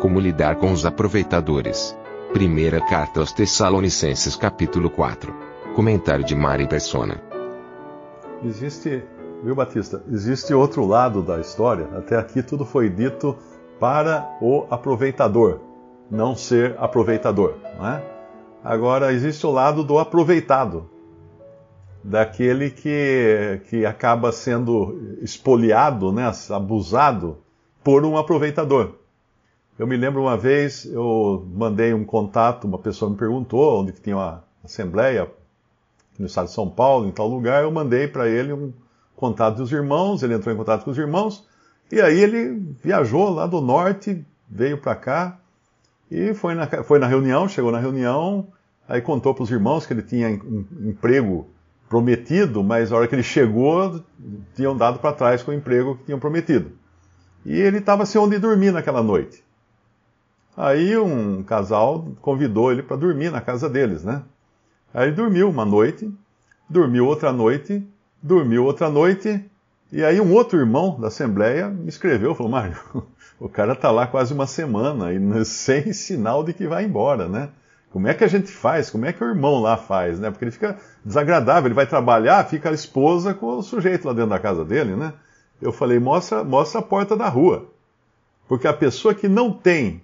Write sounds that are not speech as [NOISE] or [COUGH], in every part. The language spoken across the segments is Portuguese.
Como lidar com os aproveitadores. Primeira carta aos Tessalonicenses capítulo 4. Comentário de Mari Persona. Existe, viu Batista, existe outro lado da história. Até aqui tudo foi dito para o aproveitador, não ser aproveitador, não é? Agora existe o lado do aproveitado, daquele que, que acaba sendo espoliado, né, abusado por um aproveitador. Eu me lembro uma vez, eu mandei um contato, uma pessoa me perguntou onde tinha uma assembleia no estado de São Paulo, em tal lugar, eu mandei para ele um contato dos irmãos, ele entrou em contato com os irmãos, e aí ele viajou lá do norte, veio para cá, e foi na, foi na reunião, chegou na reunião, aí contou para os irmãos que ele tinha um emprego prometido, mas a hora que ele chegou, tinham dado para trás com o emprego que tinham prometido. E ele estava sem onde dormir naquela noite. Aí um casal convidou ele para dormir na casa deles, né? Aí ele dormiu uma noite, dormiu outra noite, dormiu outra noite, e aí um outro irmão da Assembleia me escreveu, falou, Mário, [LAUGHS] o cara está lá quase uma semana e [LAUGHS] sem sinal de que vai embora, né? Como é que a gente faz? Como é que o irmão lá faz, né? Porque ele fica desagradável, ele vai trabalhar, fica a esposa com o sujeito lá dentro da casa dele, né? Eu falei, mostra, mostra a porta da rua. Porque a pessoa que não tem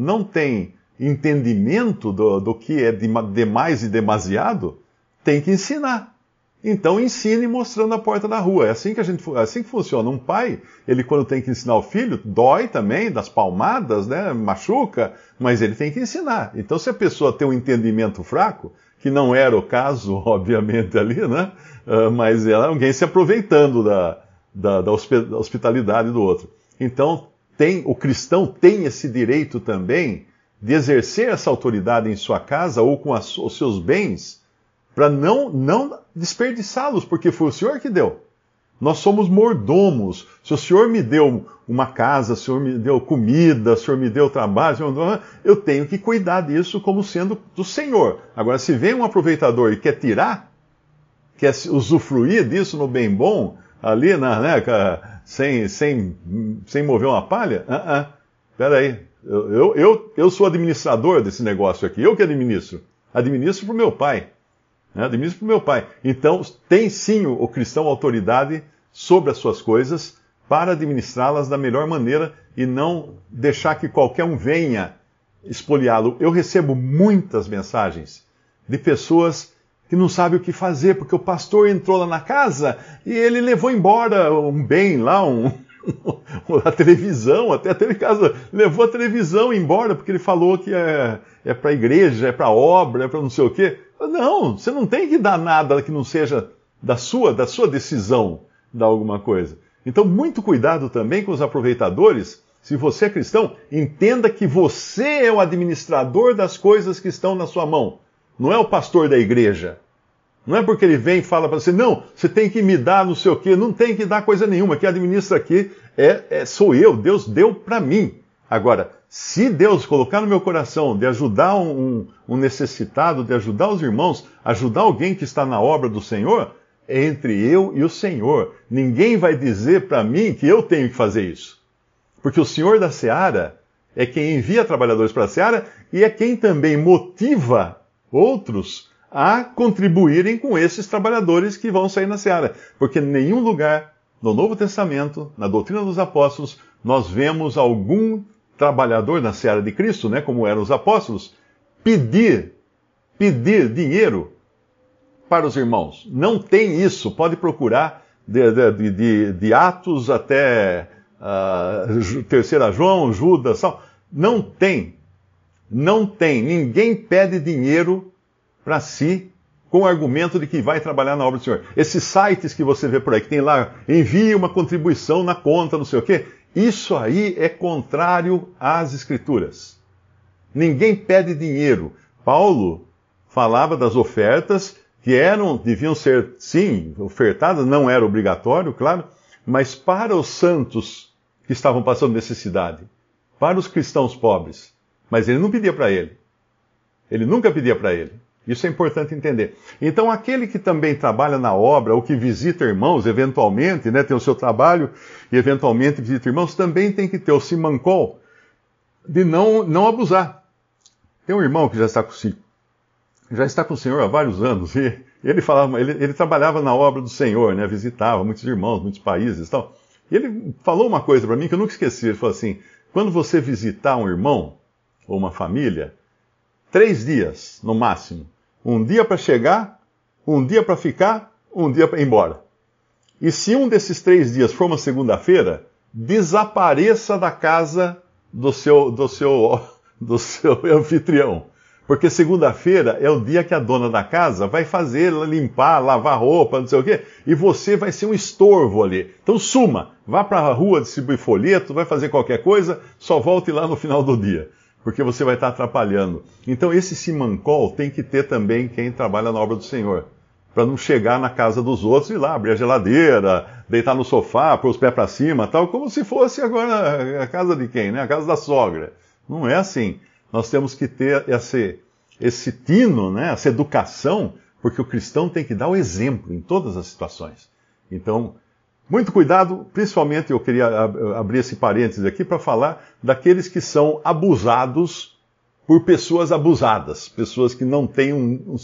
não tem entendimento do, do que é demais e demasiado, tem que ensinar. Então ensine mostrando a porta da rua. É assim que a gente, é assim que funciona. Um pai, ele quando tem que ensinar o filho, dói também, das palmadas, né, machuca, mas ele tem que ensinar. Então se a pessoa tem um entendimento fraco, que não era o caso, [LAUGHS] obviamente ali, né, uh, mas era alguém se aproveitando da, da, da hospitalidade do outro. Então tem, o cristão tem esse direito também de exercer essa autoridade em sua casa ou com as, os seus bens, para não, não desperdiçá-los, porque foi o Senhor que deu. Nós somos mordomos. Se o Senhor me deu uma casa, o Senhor me deu comida, o Senhor me deu trabalho, eu tenho que cuidar disso como sendo do Senhor. Agora, se vem um aproveitador e quer tirar, quer usufruir disso no bem bom, ali na, né, sem, sem, sem mover uma palha? Uh -uh. Peraí, eu, eu, eu, eu sou administrador desse negócio aqui, eu que administro. Administro para o meu pai. Né? Administro para o meu pai. Então, tem sim o cristão autoridade sobre as suas coisas para administrá-las da melhor maneira e não deixar que qualquer um venha espoliá-lo. Eu recebo muitas mensagens de pessoas que não sabe o que fazer, porque o pastor entrou lá na casa e ele levou embora um bem lá, um, [LAUGHS] a televisão, até teve casa, levou a televisão embora, porque ele falou que é, é para a igreja, é para obra, é para não sei o quê. Não, você não tem que dar nada que não seja da sua, da sua decisão dar alguma coisa. Então, muito cuidado também com os aproveitadores. Se você é cristão, entenda que você é o administrador das coisas que estão na sua mão. Não é o pastor da igreja. Não é porque ele vem e fala para você, não, você tem que me dar não sei o quê, não tem que dar coisa nenhuma, quem administra aqui é, é sou eu, Deus deu para mim. Agora, se Deus colocar no meu coração de ajudar um, um, necessitado, de ajudar os irmãos, ajudar alguém que está na obra do Senhor, é entre eu e o Senhor. Ninguém vai dizer para mim que eu tenho que fazer isso. Porque o Senhor da Seara é quem envia trabalhadores para a Seara e é quem também motiva outros a contribuírem com esses trabalhadores que vão sair na seara. Porque em nenhum lugar no Novo Testamento, na doutrina dos apóstolos, nós vemos algum trabalhador na seara de Cristo, né, como eram os apóstolos, pedir, pedir dinheiro para os irmãos. Não tem isso. Pode procurar de, de, de, de Atos até uh, Terceira João, Judas, não tem não tem, ninguém pede dinheiro para si com o argumento de que vai trabalhar na obra do Senhor. Esses sites que você vê por aí, que tem lá, envie uma contribuição na conta, não sei o quê, isso aí é contrário às Escrituras. Ninguém pede dinheiro. Paulo falava das ofertas que eram, deviam ser, sim, ofertadas, não era obrigatório, claro, mas para os santos que estavam passando necessidade, para os cristãos pobres. Mas ele não pedia para ele. Ele nunca pedia para ele. Isso é importante entender. Então, aquele que também trabalha na obra, ou que visita irmãos, eventualmente, né, tem o seu trabalho e eventualmente visita irmãos, também tem que ter o simancol de não, não abusar. Tem um irmão que já está com, já está com o Senhor há vários anos e ele falava, ele, ele trabalhava na obra do Senhor, né, visitava muitos irmãos, muitos países e tal. E ele falou uma coisa para mim que eu nunca esqueci. Ele falou assim: quando você visitar um irmão ou uma família, três dias no máximo. Um dia para chegar, um dia para ficar, um dia para ir embora. E se um desses três dias for uma segunda-feira, desapareça da casa do seu, do seu, [LAUGHS] do seu anfitrião. Porque segunda-feira é o dia que a dona da casa vai fazer limpar, lavar roupa, não sei o quê, e você vai ser um estorvo ali. Então suma, vá para a rua distribuir folheto, vai fazer qualquer coisa, só volte lá no final do dia porque você vai estar atrapalhando. Então, esse simancol tem que ter também quem trabalha na obra do Senhor, para não chegar na casa dos outros e lá abrir a geladeira, deitar no sofá, pôr os pés para cima, tal, como se fosse agora a casa de quem, né? A casa da sogra. Não é assim. Nós temos que ter esse, esse tino, né? Essa educação, porque o cristão tem que dar o exemplo em todas as situações. Então, muito cuidado, principalmente eu queria abrir esse parênteses aqui para falar daqueles que são abusados por pessoas abusadas, pessoas que não têm um, um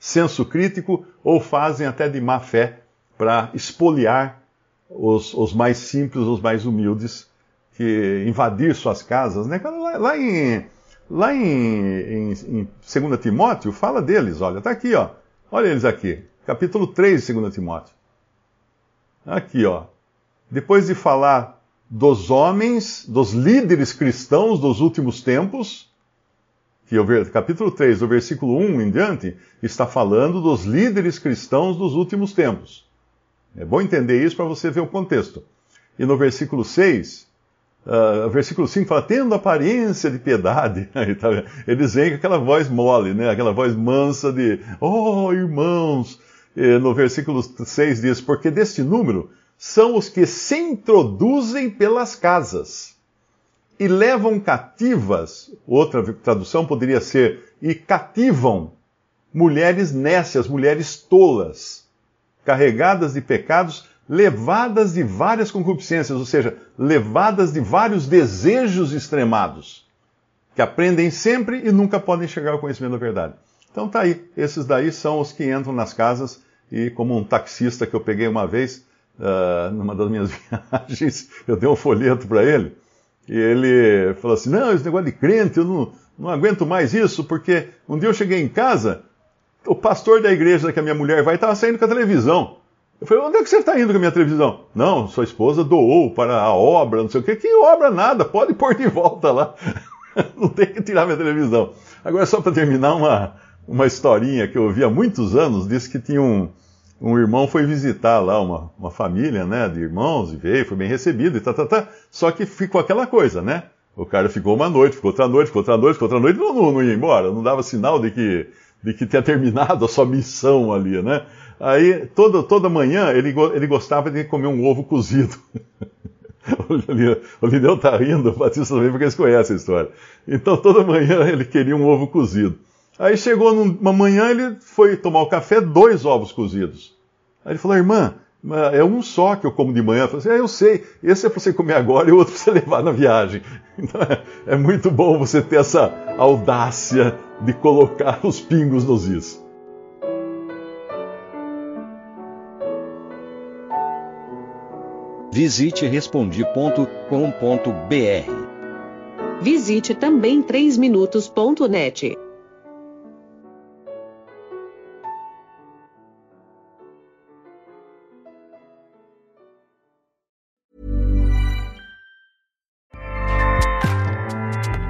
senso crítico ou fazem até de má fé para espoliar os, os, mais simples, os mais humildes, que invadir suas casas. Né? Lá, lá em, lá em, em, em 2 Timóteo, fala deles, olha, está aqui, ó. olha eles aqui, capítulo 3 de 2 Timóteo. Aqui, ó. Depois de falar dos homens, dos líderes cristãos dos últimos tempos, que o capítulo 3, do versículo 1 em diante, está falando dos líderes cristãos dos últimos tempos. É bom entender isso para você ver o contexto. E no versículo 6, uh, o versículo 5 fala, tendo aparência de piedade. [LAUGHS] Tá Eles vêm com aquela voz mole, né? aquela voz mansa de, oh irmãos, no versículo 6 diz: Porque deste número são os que se introduzem pelas casas e levam cativas, outra tradução poderia ser, e cativam mulheres nécias, mulheres tolas, carregadas de pecados, levadas de várias concupiscências, ou seja, levadas de vários desejos extremados, que aprendem sempre e nunca podem chegar ao conhecimento da verdade. Então tá aí, esses daí são os que entram nas casas e como um taxista que eu peguei uma vez, uh, numa das minhas [LAUGHS] viagens, eu dei um folheto para ele, e ele falou assim: Não, esse negócio de crente, eu não, não aguento mais isso, porque um dia eu cheguei em casa, o pastor da igreja que a minha mulher vai estava saindo com a televisão. Eu falei, onde é que você está indo com a minha televisão? Não, sua esposa doou para a obra, não sei o quê. Que obra nada, pode pôr de volta lá. [LAUGHS] não tem que tirar minha televisão. Agora, só para terminar, uma, uma historinha que eu ouvi há muitos anos, disse que tinha um, um irmão foi visitar lá uma, uma família, né, de irmãos, e veio, foi bem recebido e tá, tá, tá. Só que ficou aquela coisa, né? O cara ficou uma noite, ficou outra noite, ficou outra noite, ficou outra noite, não, não, não ia embora, não dava sinal de que, de que tinha [LAUGHS] terminado a sua missão ali, né? Aí, toda, toda manhã, ele, ele gostava de comer um ovo cozido. [LAUGHS] o Lineu tá rindo, o Batista também, porque eles conhecem a história. Então, toda manhã ele queria um ovo cozido. Aí chegou numa manhã, ele foi tomar o café, dois ovos cozidos. Aí ele falou, irmã, é um só que eu como de manhã. Eu falei assim, é, eu sei, esse é para você comer agora e o outro para você [LAUGHS] levar na viagem. Então é, é muito bom você ter essa audácia de colocar [LAUGHS] os pingos nos is. Visite respondi.com.br. Visite também 3minutos.net.